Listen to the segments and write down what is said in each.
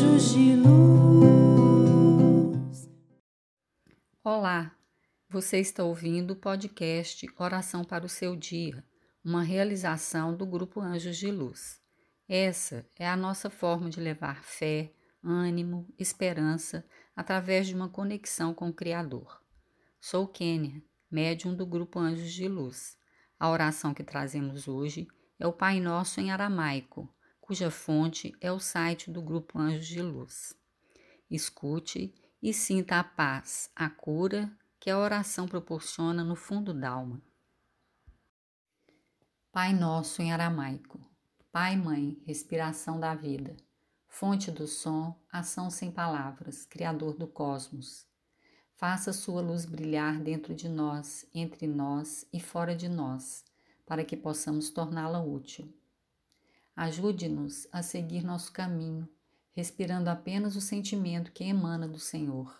anjos de luz. Olá, você está ouvindo o podcast Oração para o Seu Dia, uma realização do Grupo Anjos de Luz. Essa é a nossa forma de levar fé, ânimo, esperança através de uma conexão com o Criador. Sou Kênia, médium do Grupo Anjos de Luz. A oração que trazemos hoje é o Pai Nosso em aramaico, cuja fonte é o site do Grupo Anjos de Luz. Escute e sinta a paz, a cura que a oração proporciona no fundo da alma. Pai Nosso em aramaico. Pai, Mãe, respiração da vida, fonte do som, ação sem palavras, Criador do cosmos. Faça sua luz brilhar dentro de nós, entre nós e fora de nós, para que possamos torná-la útil. Ajude-nos a seguir nosso caminho respirando apenas o sentimento que emana do Senhor.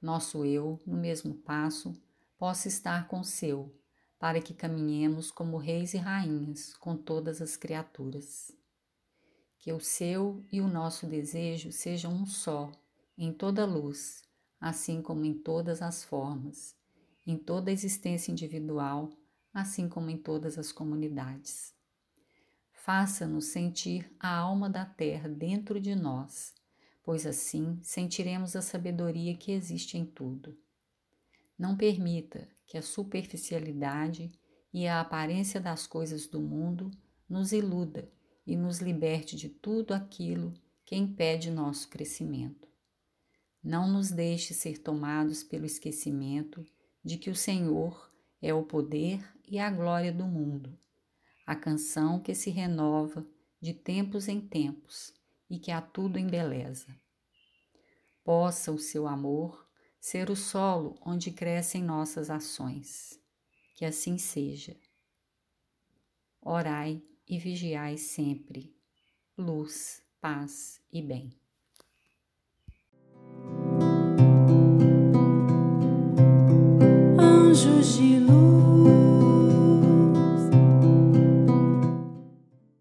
Nosso eu, no mesmo passo, possa estar com o seu, para que caminhemos como reis e rainhas com todas as criaturas. Que o seu e o nosso desejo sejam um só, em toda luz, assim como em todas as formas, em toda a existência individual, assim como em todas as comunidades. Faça-nos sentir a alma da terra dentro de nós, pois assim sentiremos a sabedoria que existe em tudo. Não permita que a superficialidade e a aparência das coisas do mundo nos iluda e nos liberte de tudo aquilo que impede nosso crescimento. Não nos deixe ser tomados pelo esquecimento de que o Senhor é o poder e a glória do mundo a canção que se renova de tempos em tempos e que a tudo embeleza. Possa o seu amor ser o solo onde crescem nossas ações. Que assim seja. Orai e vigiai sempre. Luz, paz e bem.